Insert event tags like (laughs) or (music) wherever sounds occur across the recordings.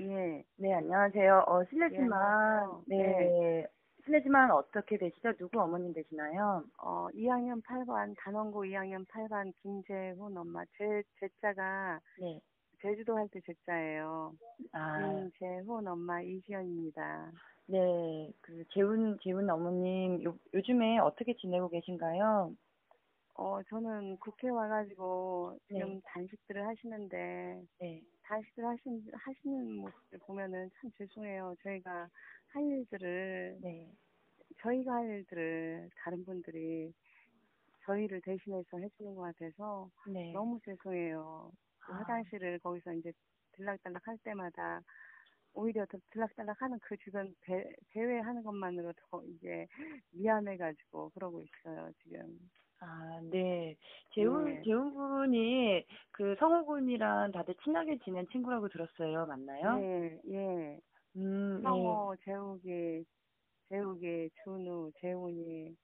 예, 네, 안녕하세요. 어, 실례지만, 네, 네, 실례지만 어떻게 되시죠? 누구 어머님 되시나요? 어, 2학년 8반, 단원고 2학년 8반 김재훈 엄마. 제, 제 자가 네. 제주도 할 때 제 자예요. 아, 김재훈 엄마 이시연입니다. 네, 그, 재훈, 재훈 어머님, 요, 요즘에 어떻게 지내고 계신가요? 어, 저는 국회 와가지고 지금 네. 단식들을 하시는데, 네. 단식들 하신, 하시는 모습을 보면은 참 죄송해요. 저희가 할 일들을, 네. 저희가 할 일들을 다른 분들이 저희를 대신해서 해주는 것 같아서 네. 너무 죄송해요. 그 아. 화장실을 거기서 이제 들락달락 할 때마다 오히려 더 들락달락 하는 그 주변 배, 배회하는 것만으로 더 이제 미안해가지고 그러고 있어요, 지금. 아, 네. 재훈, 네. 재훈 군이 그 성우 군이랑 다들 친하게 지낸 친구라고 들었어요. 맞나요? 예, 예. 음, 네. 성호, 재욱이, 재욱이, 준우, 재훈이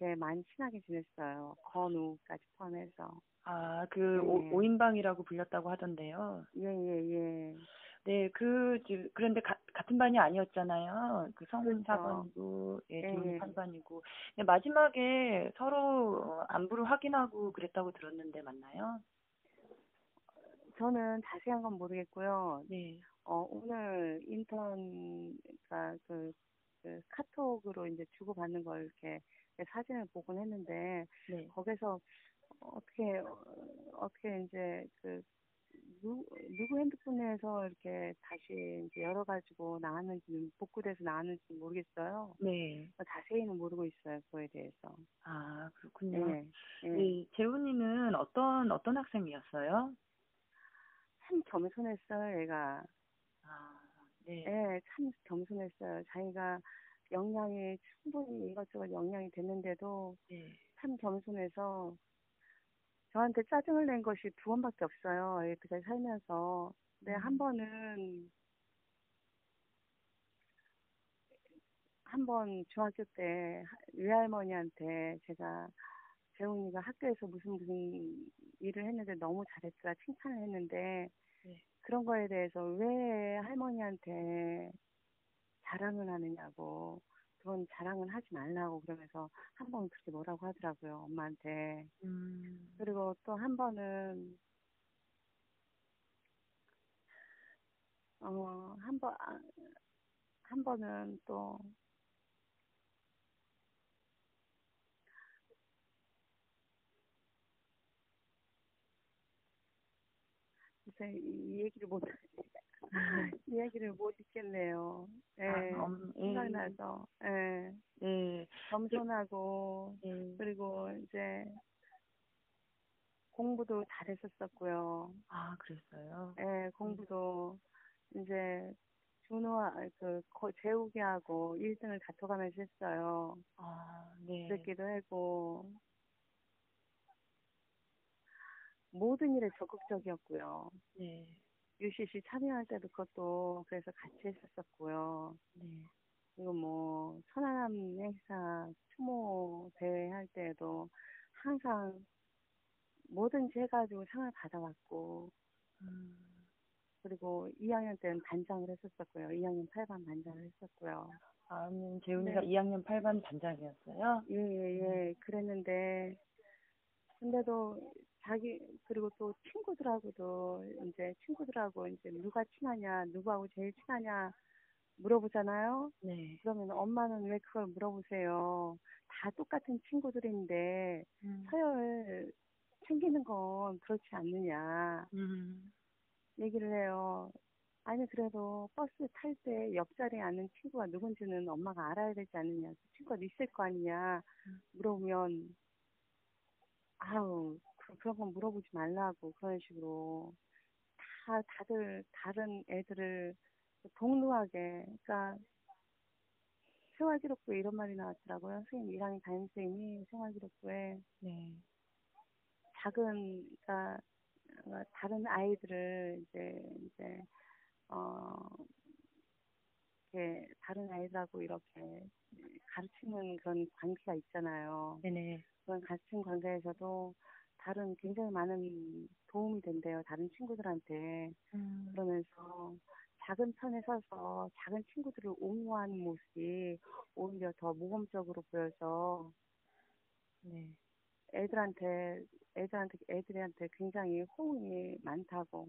이렇게 많이 친하게 지냈어요. 건우까지 포함해서. 아, 그, 오, 네. 오인방이라고 불렸다고 하던데요. 예, 예, 예. 네, 그, 지- 그런데 가- 같은 반이 아니었잖아요. 그 성훈 그렇죠. 4반이고, 예, 예. 3반이고. 마지막에 서로 어, 안부를 확인하고 그랬다고 들었는데 맞나요? 저는 자세한 건 모르겠고요. 네. 어, 오늘 인턴, 그니까 그, 그 카톡으로 이제 주고받는 걸 이렇게 사진을 보곤 했는데, 네. 거기서 어떻게, 어, 어떻게 이제 그, 누, 누구 핸드폰에서 이렇게 다시 이제 열어가지고 나왔는지, 복구돼서 나왔는지 모르겠어요. 네. 자세히는 모르고 있어요, 그거에 대해서. 아, 그렇군요. 예, 예. 네, 재훈이는 어떤, 어떤 학생이었어요? 참 겸손했어요, 얘가. 아, 네. 예, 참 겸손했어요. 자기가 역량이 충분히 이것저것 역량이 됐는데도 네. 참 겸손해서 저한테 짜증을 낸 것이 두 번밖에 없어요. 여기까지 살면서. 근데 한 음. 번은 한 번 중학교 때 외할머니한테 제가 재훈이가 학교에서 무슨 무슨 일을 했는데 너무 잘했다 칭찬을 했는데 네. 그런 거에 대해서 왜 할머니한테 자랑을 하느냐고 그건 자랑은 하지 말라고 그러면서 한 번 그렇게 뭐라고 하더라고요 엄마한테. 음, 그리고 또 한 번은 어 한 번 한 번은 또 글쎄 이, 이 얘기를 못 (laughs) 이 얘기를 못 잊겠네요. 예, 아, 음, 예. 생각나서 예, 네. 겸손하고 네. 그리고 이제 공부도 잘했었었고요. 아, 그랬어요? 예, 공부도 이제 준호와 그 거- 재욱이하고 1등을 다퉈가면서 했어요. 아, 네. 그랬기도 하고 모든 일에 적극적이었고요. 네. UCC 참여할 때도 그것도 그래서 같이 했었었고요. 네. 그리고 뭐 천안함 행사 추모 대회 할 때도 항상 뭐든지 해가지고 상을 받아왔고 음, 그리고 2학년 때는 반장을 했었었고요. 2학년 8반 반장을 했었고요. 다음은 재훈이가 네. 2학년 8반 반장이었어요? 예, 예, 예. 그랬는데, 근데도 자기, 그리고 또 친구들하고도 이제 친구들하고 이제 누가 친하냐, 누구하고 제일 친하냐 물어보잖아요. 네. 그러면 엄마는 왜 그걸 물어보세요? 다 똑같은 친구들인데, 음. 서열 하는 건 그렇지 않느냐 음. 얘기를 해요. 아니 그래도 버스 탈 때 옆자리에 앉는 친구가 누군지는 엄마가 알아야 되지 않느냐. 그 친구가 있을 거 아니냐. 물어보면 아우 그, 그런 건 물어보지 말라고 그런 식으로 다 다들 다른 애들을 폭로하게 그러니까 생활기록부에 이런 말이 나왔더라고요. 선생님 1학년 담임 선생님이 생활기록부에 네. 작은 그러니까 어, 다른 아이들을 이제 이제 어 이렇게 다른 아이들하고 이렇게 가르치는 그런 관계가 있잖아요. 네네. 그런 가르치는 관계에서도 다른 굉장히 많은 도움이 된대요. 다른 친구들한테 음. 그러면서 작은 편에 서서 작은 친구들을 옹호하는 모습이 오히려 더 모범적으로 보여서 네. 애들한테 애들한테 애들한테 굉장히 호응이 많다고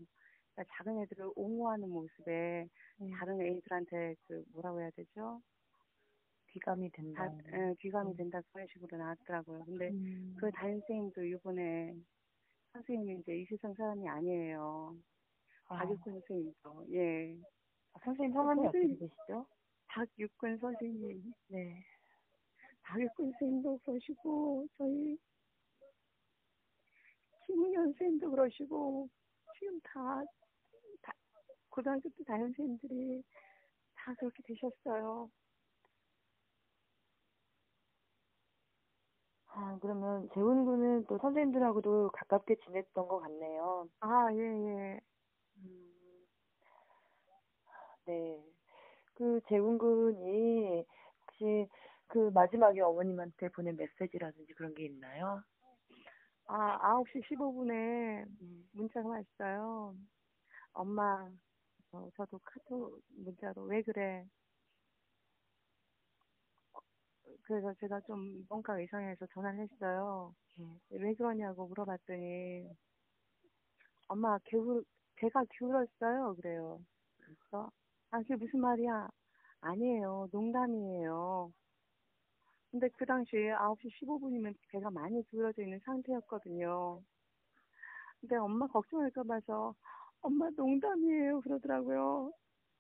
그러니까 작은 애들을 옹호하는 모습에 네. 다른 애들한테 그 뭐라고 해야 되죠? 귀감이 된다. 다 예, 귀감이 음. 된다 그런 식으로 나왔더라고요. 근데 음. 그 담임 선생님도 이번에 선생님이 이제 이 세상 사람이 아니에요. 아, 박육근 선생님도 예 선생님 성함이 어떻게. 되시죠? 박육근 선생님 네. 박육근 선생님도 그러시고 저희 김은현 선생님도 그러시고 지금 다, 다 고등학교 때 담임 선생님들이 다 그렇게 되셨어요. 아, 그러면 재훈 군은 또 선생님들하고도 가깝게 지냈던 것 같네요. 아, 예, 예. 음, 네. 그 재훈 군이 혹시 그 마지막에 어머님한테 보낸 메시지라든지 그런 게 있나요? 아, 9시 15분에 음. 문자가 왔어요. 엄마, 어, 저도 카톡 문자로 왜 그래? 어, 그래서 제가 좀 뭔가 이상해서 전화를 했어요. 왜 그러냐고 물어봤더니 엄마 기울 배가 기울었어요 그래요. 그래서 아 그게 무슨 말이야? 아니에요 농담이에요. 근데 그 당시에 9시 15분이면 배가 많이 기울어져 있는 상태였거든요. 근데 엄마 걱정할까 봐서 엄마 농담이에요 그러더라고요.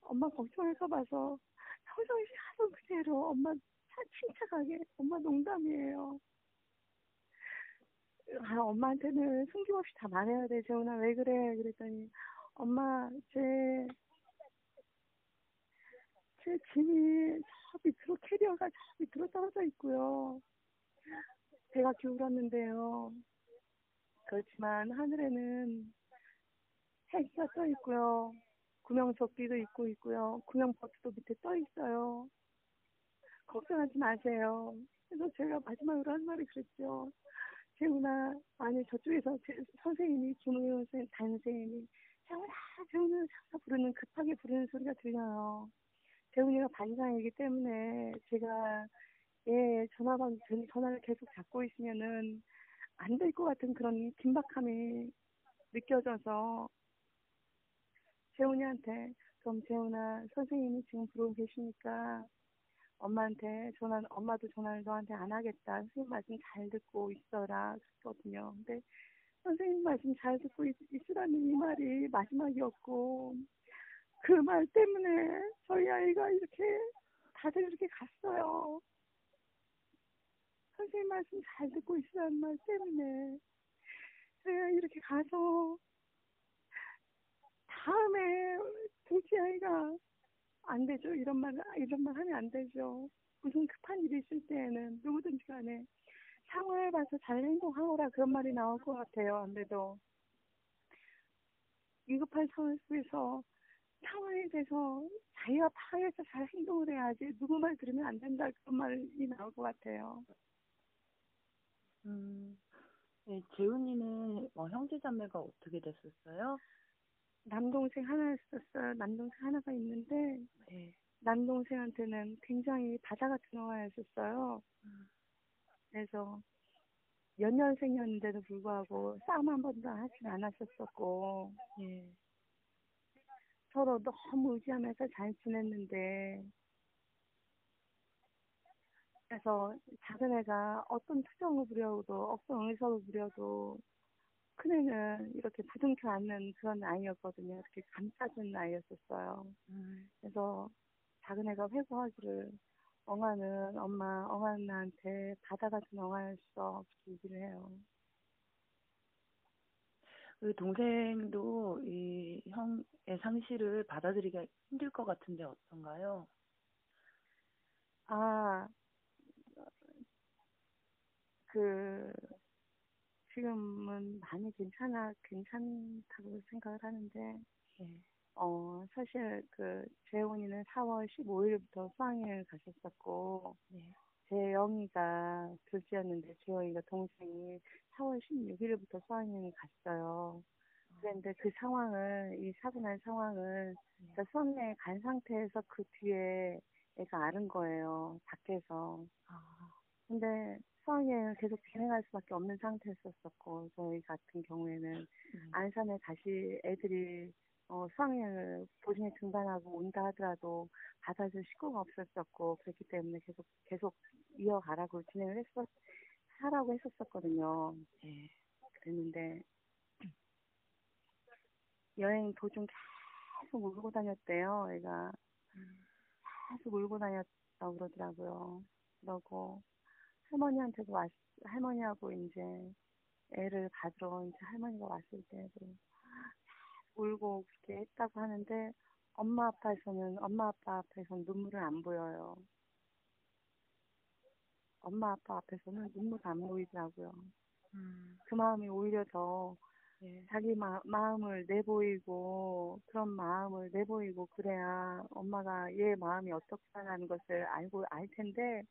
엄마 걱정할까 봐서 평상시 하던 그대로 엄마 차- 침착하게 엄마 농담이에요. 아, 엄마한테는 숨김없이 다 말해야 돼, 재훈아, 왜 그래? 그랬더니, 엄마, 제, 제 짐이 저 밑으로 캐리어가 저 밑으로 떨어져 있고요. 배가 기울었는데요. 그렇지만 하늘에는 해가 떠 있고요. 구명조끼도 입고 있고요. 구명버스도 밑에 떠 있어요. 걱정하지 마세요. 그래서 제가 마지막으로 한 말이 그랬죠. 재훈아, 아니 저쪽에서 제 선생님이 김우영 선생님, 담임 선생님이 재훈아, 재훈아, 재훈아 부르는 급하게 부르는 소리가 들려요. 재훈이가 반장이기 때문에 제가 예 전화번 전- 전화를 계속 잡고 있으면은 안 될 것 같은 그런 긴박함이 느껴져서 재훈이한테 그럼 재훈아 선생님이 지금 부르고 계시니까 엄마한테 전화, 엄마도 전화를 너한테 안 하겠다. 선생님 말씀 잘 듣고 있어라. 그랬거든요. 근데 선생님 말씀 잘 듣고 있, 있으라는 이 말이 마지막이었고, 그 말 때문에 저희 아이가 이렇게 다들 이렇게 갔어요. 선생님 말씀 잘 듣고 있으라는 말 때문에 제가 이렇게 가서 다음에 둘째 아이가 안 되죠. 이런 말, 이런 말 하면 안 되죠. 무슨 급한 일이 있을 때에는 누구든지 간에 상황을 봐서 잘 행동하거라 그런 말이 나올 것 같아요. 안 돼도. 위급한 상황 속에서 상황에 대해서 자기가 파악해서 잘 행동을 해야지 누구 말 들으면 안 된다 그런 말이 나올 것 같아요. 음, 네, 재훈이는 어, 형제 자매가 어떻게 됐었어요? 남동생 하나 있었어요. 남동생 하나가 있는데 네. 남동생한테는 굉장히 바다 같은 어아였었어요. 그래서 연년생이었는데도 불구하고 싸움 한 번도 하진 않았었었고 예. 서로 너무 의지하면서 잘 지냈는데 그래서 작은 애가 어떤 투정을 부려도 어떤 의사를 부려도 큰애는 이렇게 부둥켜 안는 그런 아이였거든요. 이렇게 감싸주는 아이였었어요. 그래서 작은 애가 회고하기를 엉아는 엄마, 엉아한테 바다 같은 엉아였어. 그렇게 얘기를 해요. 그 동생도 이 형의 상실을 받아들이기가 힘들 것 같은데 어떤가요? 아, 그, 지금은 많이 괜찮아, 괜찮다고 생각을 하는데, 네. 어, 사실 그, 재훈이는 4월 15일부터 수학여행을 가셨었고, 네. 재영이가 둘째였는데, 재영이가 동생이 4월 16일부터 수학여행을 갔어요. 그런데 그 상황을, 이 사고 난 상황을, 그러니까 수학여행 간 상태에서 그 뒤에 애가 아는 거예요. 밖에서. 근데 수학여행을 계속 진행할 수밖에 없는 상태였었고, 저희 같은 경우에는 안산에 다시 애들이 어, 수학여행을 보증에 중단하고 온다 하더라도 받아줄 식구가 없었었고, 그렇기 때문에 계속, 계속 이어가라고 진행을 했었, 하라고 했었었거든요. 네. 그랬는데, 여행 도중 계속 울고 다녔대요, 애가. 계속 울고 다녔다고 그러더라고요. 그러고, 할머니한테도 왔, 할머니하고 이제 애를 받으러 이제 할머니가 왔을 때도 울고 그렇게 했다고 하는데, 엄마 아빠에서는, 엄마 아빠 앞에서는 눈물은 안 보여요. 엄마 아빠 앞에서는 눈물 안 보이더라고요. 그 마음이 오히려 더 자기 마, 마음을 내보이고 그런 마음을 내보이고 그래야 엄마가 얘 마음이 어떻다는 것을 알고 알 텐데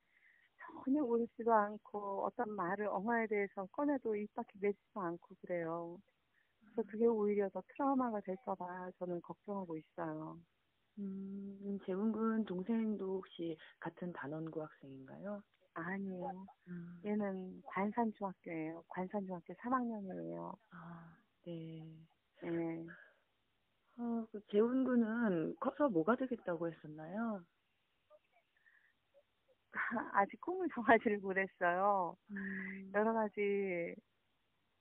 전혀 울지도 않고 어떤 말을 엄마에 대해서 꺼내도 입 밖에 내지도 않고 그래요. 그래서 그게 오히려 더 트라우마가 될까봐 저는 걱정하고 있어요. 음, 재훈군 동생도 혹시 같은 단원고 학생인가요? 아니에요. 음. 얘는 관산중학교예요. 관산중학교 3학년이에요. 아, 네. 네. 어, 그 재훈군은 커서 뭐가 되겠다고 했었나요? (laughs) 아직 꿈을 정하지를 못했어요. 음, 여러 가지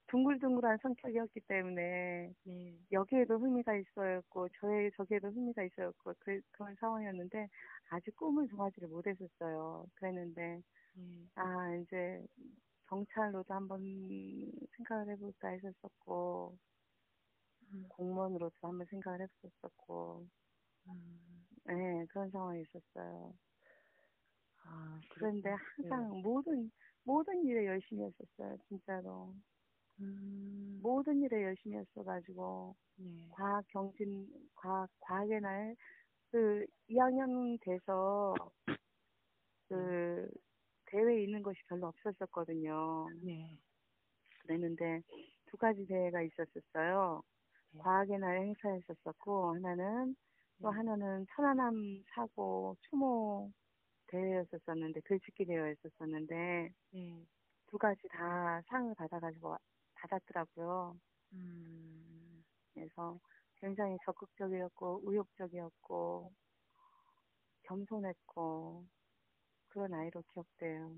둥글둥글한 성격이었기 때문에 네. 여기에도 흥미가 있어였고 저에 저기에도 흥미가 있어였고 그, 그런 상황이었는데 아직 꿈을 정하지를 못했었어요. 그랬는데 네. 아 이제 경찰로도 한번 생각을 해볼까 했었었고 음, 공무원으로도 한번 생각을 해봤었고 음. 네 그런 상황이 있었어요. 아, 그런데 그렇군요. 항상 모든 모든 일에 열심히 했었어요 진짜로 음, 모든 일에 열심히 했어가지고 네. 과학 경진 과학 과학의 날 그 2학년 돼서 그 대회에 있는 것이 별로 없었었거든요. 네. 그랬는데 두 가지 대회가 있었었어요. 네. 과학의 날 행사였었었고 하나는 또 네. 하나는 천안함 사고 추모 대회였었었는데 글짓기 대회였었었는데 네. 두 가지 다 상을 받아가지고 받았더라고요. 음, 그래서 굉장히 적극적이었고 의욕적이었고 겸손했고 그런 아이로 기억돼요.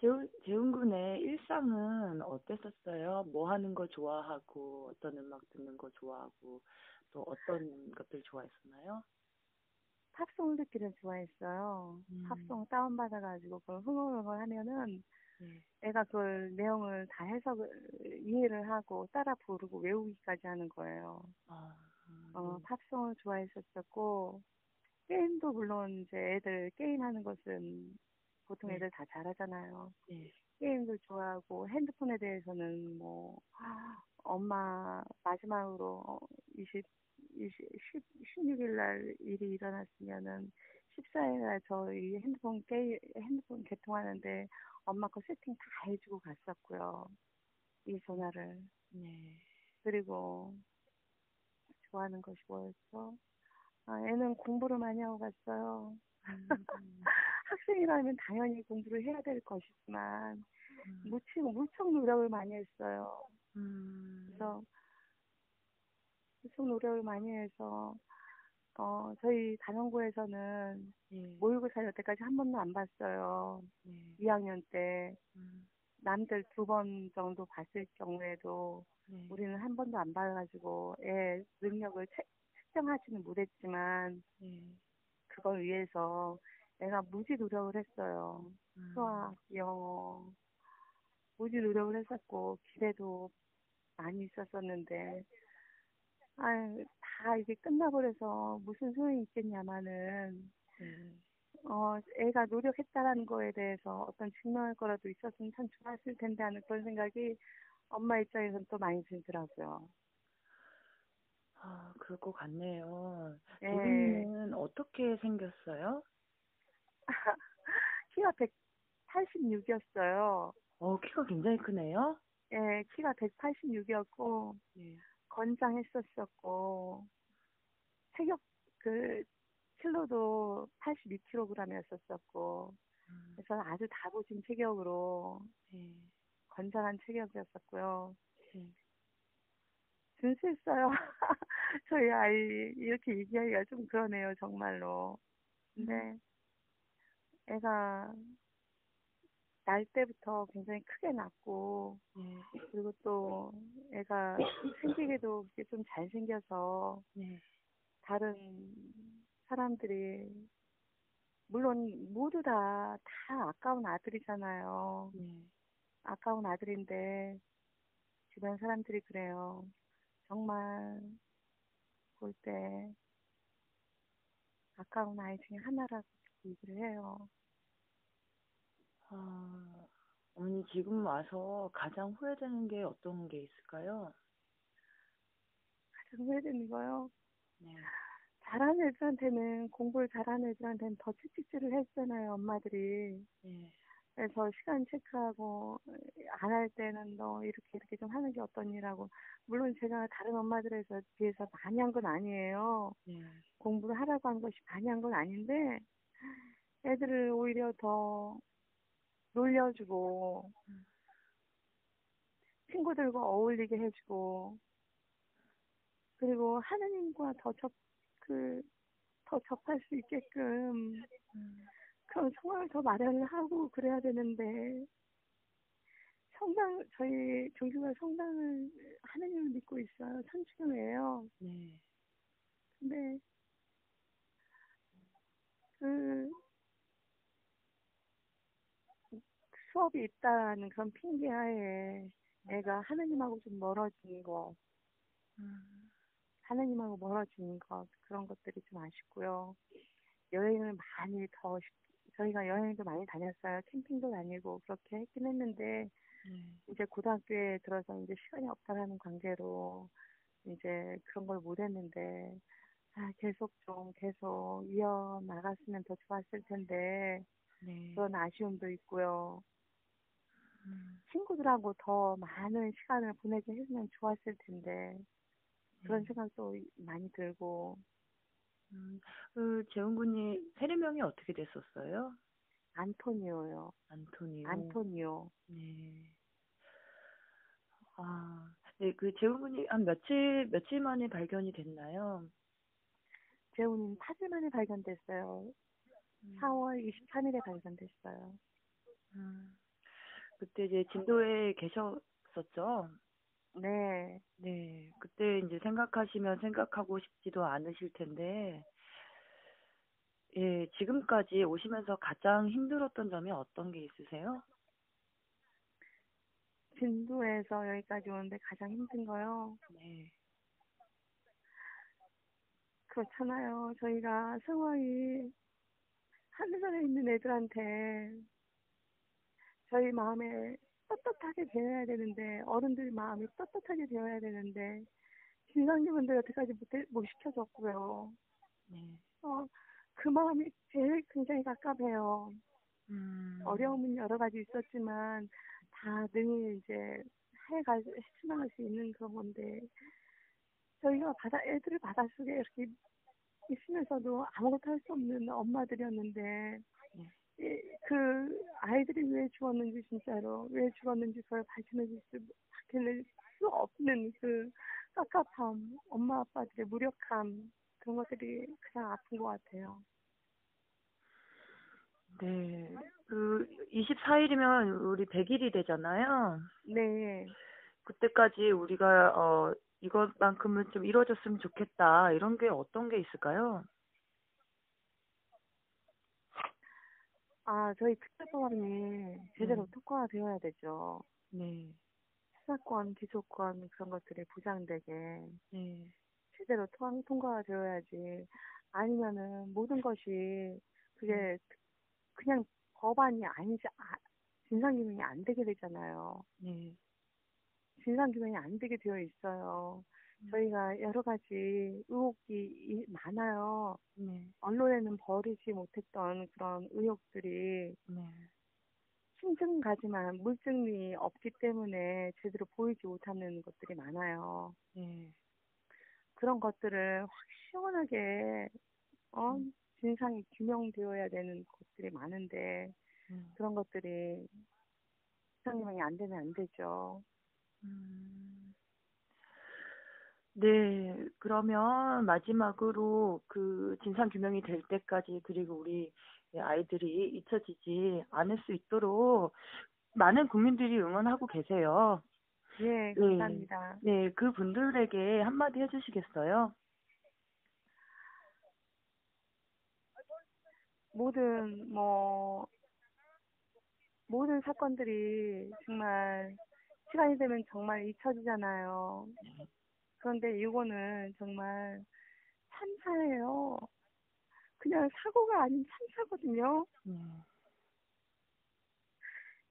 재훈, 재훈 군의 일상은 어땠었어요? 뭐 하는 거 좋아하고, 어떤 음악 듣는 거 좋아하고, 또 어떤 것들 좋아했었나요? 팝송을 듣기를 좋아했어요. 음. 팝송 다운받아가지고 그걸 흥얼흥얼 하면은 네. 애가 그걸 내용을 다 해석을 이해를 하고 따라 부르고 외우기까지 하는 거예요. 아, 음, 어, 네. 팝송을 좋아했었었고 게임도 물론 이제 애들 게임 하는 것은 보통 네. 애들 다 잘하잖아요. 네. 게임도 좋아하고 핸드폰에 대해서는 뭐 엄마 마지막으로 어, 20, 20, 10, 16일 날 일이 일어났으면은 14일 날 저희 핸드폰 게임 핸드폰 개통하는데 엄마 거 세팅 다 해주고 갔었고요. 이 전화를 네. 그리고 좋아하는 것이 뭐였어? 아, 애는 공부를 많이 하고 갔어요. 음, (laughs) 학생이라면 당연히 공부를 해야 될 것이지만 음, 무척 무척 노력을 많이 했어요. 음, 그래서 무척 노력을 많이 해서 어 저희 단원고에서는 네. 모의고사 여태까지 한 번도 안 봤어요. 네. 2학년 때. 음, 남들 두 번 정도 봤을 경우에도 네. 우리는 한 번도 안 봐가지고 애 능력을 채- 측정하지는 못했지만 네. 그걸 위해서 내가 무지 노력을 했어요. 음. 수학, 영어 무지 노력을 했었고 기대도 많이 있었었는데 아유 다 이게 끝나버려서 무슨 소용이 있겠냐마는 네. 어 애가 노력했다라는 거에 대해서 어떤 증명할 거라도 있었으면 참 좋았을 텐데 하는 그런 생각이 엄마 입장에서는 또 많이 들더라고요. 아, 그럴 것 같네요. 예. 재훈이는 어떻게 생겼어요? (laughs) 키가 186이었어요. 어, 키가 굉장히 크네요. 예, 키가 186이었고 네. 건장했었었고 체격 그 킬로도 82kg이었었고 음, 그래서 아주 다부진 체격으로 네. 건장한 체격이었었고요. 네. 준수했어요. (laughs) 저희 아이 이렇게 얘기하기가 좀 그러네요, 정말로. 근데 애가 날 때부터 굉장히 크게 났고 네. 그리고 또 애가 생기기도 좀 잘생겨서 네. 다른 사람들이 물론 모두 다, 다 아까운 아들이잖아요. 네. 아까운 아들인데 주변 사람들이 그래요. 정말 볼 때 아까운 아이 중에 하나라고 얘기를 해요. 아, 어머니 지금 와서 가장 후회되는 게 어떤 게 있을까요? 가장 후회되는 거요. 네. 잘하는 애들한테는 공부를 잘하는 애들한테는 더 채찍질을 했잖아요, 엄마들이. 네. 그래서 시간 체크하고 안 할 때는 너 이렇게 이렇게 좀 하는 게 어떠니라고. 물론 제가 다른 엄마들에서 비해서 많이 한 건 아니에요. 네. 공부를 하라고 한 것이 많이 한 건 아닌데 애들을 오히려 더 놀려주고 친구들과 어울리게 해주고 그리고 하느님과 더 접, 그, 더 접할 수 있게끔 그런 상황을 더 마련을 하고 그래야 되는데 성당 저희 종교가 성당을 하느님을 믿고 있어요 천주교예요. 네. 근데 그 수업이 있다는 그런 핑계하에 애가 하느님하고 좀 멀어지는 거, 음, 하느님하고 멀어지는 것 그런 것들이 좀 아쉽고요. 여행을 많이 더 시- 저희가 여행도 많이 다녔어요. 캠핑도 다니고 그렇게 했긴 했는데 네. 이제 고등학교에 들어서 이제 시간이 없다라는 관계로 이제 그런 걸 못 했는데 아, 계속 좀 계속 이어 나갔으면 더 좋았을 텐데 네. 그런 아쉬움도 있고요. 음, 친구들하고 더 많은 시간을 보내게 했으면 좋았을 텐데 그런 네. 생각도 많이 들고 음, 그 재훈 군이 세례명이 어떻게 됐었어요? 안토니오요. 안토니오. 안토니오. 네. 아, 네, 그 재훈 군이 한 며칠 며칠 만에 발견이 됐나요? 재훈이는 8일 만에 발견됐어요. 4월 23일에 발견됐어요. 음, 그때 이제 진도에 계셨었죠? 네. 네, 그때 이제 생각하시면 생각하고 싶지도 않으실 텐데, 예, 지금까지 오시면서 가장 힘들었던 점이 어떤 게 있으세요? 진도에서 여기까지 오는데 가장 힘든 거요. 네, 그렇잖아요. 저희가 상황이 하늘에 있는 애들한테 저희 마음에 떳떳하게 되어야 되는데 어른들 마음이 떳떳하게 되어야 되는데 진상님은들 여태까지 못, 해- 못 시켜줬고요. 네. 어, 그 마음이 제일 굉장히 갑갑해요. 음, 어려움은 여러 가지 있었지만 다 능히 이제 해가 헤쳐나갈 수 있는 그런 건데 저희가 바다 애들을 바닷속에 이렇게 있으면서도 아무것도 할 수 없는 엄마들이었는데 이- 그 아이들이 왜 죽었는지 진짜로 왜 죽었는지 그걸 밝혀낼 수 밝혀낼 수 없는 그 깝깝함 엄마 아빠들의 무력함 그런 것들이 가장 아픈 것 같아요. 네. 그 24일이면 우리 100일이 되잖아요. 네. 그때까지 우리가 어 이것만큼은 좀 이루어졌으면 좋겠다. 이런 게 어떤 게 있을까요? 아, 저희 특별법안이 제대로 네. 통과되어야 되죠. 네. 수사권, 기소권 그런 것들이 보장되게 네. 제대로 통, 통과가 되어야지. 아니면은 모든 것이 그게 그냥 법안이 아니지, 아, 진상규명이 안 되게 되잖아요. 네. 진상규명이 안 되게 되어 있어요. 저희가 여러 가지 의혹이 이- 많아요. 네. 언론에는 버리지 못했던 그런 의혹들이 네. 심증가지만 물증이 없기 때문에 제대로 보이지 못하는 것들이 많아요. 네. 그런 것들을 확 시원하게 어 음. 진상이 규명되어야 되는 것들이 많은데 음. 그런 것들이 진상규명이 안 되면 안 되죠. 음. 네, 그러면 마지막으로 그 진상 규명이 될 때까지 그리고 우리 아이들이 잊혀지지 않을 수 있도록 많은 국민들이 응원하고 계세요. 예, 네. 감사합니다. 네, 그 분들에게 한마디 해주시겠어요? 모든 뭐 모든 사건들이 정말 시간이 되면 정말 잊혀지잖아요. 그런데 이거는 정말 참사예요. 그냥 사고가 아닌 참사거든요. 네.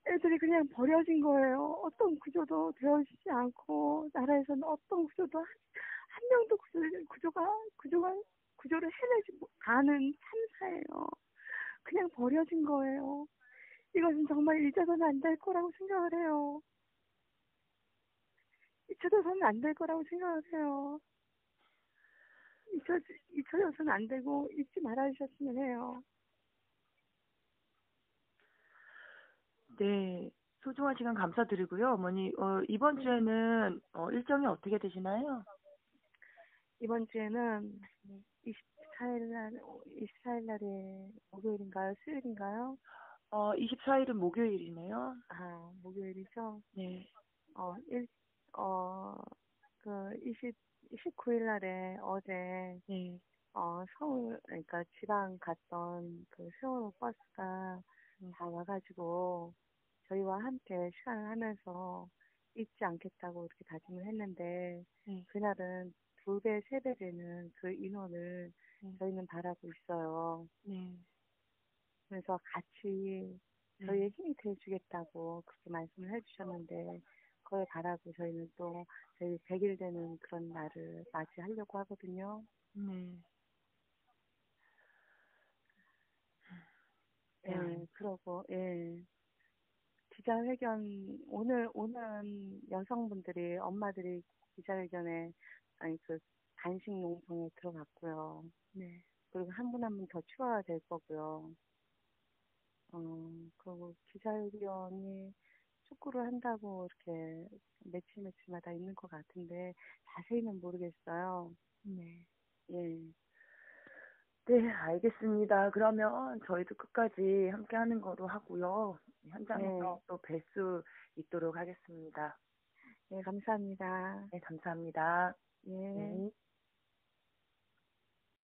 애들이 그냥 버려진 거예요. 어떤 구조도 되어지지 않고 나라에서는 어떤 구조도 한, 한 명도 구조, 구조가 구조가 구조를 해내지 못하는 참사예요. 그냥 버려진 거예요. 이것은 정말 잊어서는 안 될 거라고 생각을 해요. 잊혀져서는 안 될 거라고 생각을 해요. 잊혀, 잊혀져서는 안 되고 잊지 말아주셨으면 해요. 네, 소중한 시간 감사드리고요. 어머니, 어, 이번 주에는 어, 일정이 어떻게 되시나요? 이번 주에는 24일 날, 24일 날에 목요일인가요? 수요일인가요? 어, 24일은 목요일이네요. 아, 목요일이죠? 네. 어, 일, 어, 그, 20, 29일 날에 어제, 네. 어, 서울, 그러니까 지방 갔던 그 세월호 버스가 다 와가지고, 저희와 함께 시간을 하면서 잊지 않겠다고 이렇게 다짐을 했는데, 네. 그날은 두 배, 세 배 되는 그 인원을 네. 저희는 바라고 있어요. 네. 그래서 같이 저희의 힘이 돼주겠다고 그렇게 말씀을 해주셨는데 그걸 바라고 저희는 또 저희 100일 되는 그런 날을 맞이하려고 하거든요. 네. 예, 그러고 예 기자회견 오늘 오늘은 여성분들이 엄마들이 기자회견에 아니 그 단식 농성에 들어갔고요. 네. 그리고 한 분 한 분 더 추가가 될 거고요. 어, 그리고 기자회견이 축구를 한다고 이렇게 매치 매치마다 있는 것 같은데 자세히는 모르겠어요. 네. 예. 네, 알겠습니다. 그러면 저희도 끝까지 함께 하는 거로 하고요. 현장에서 또뵐 수 있도록 하겠습니다. 예, 감사합니다. 네, 감사합니다. 예. 네.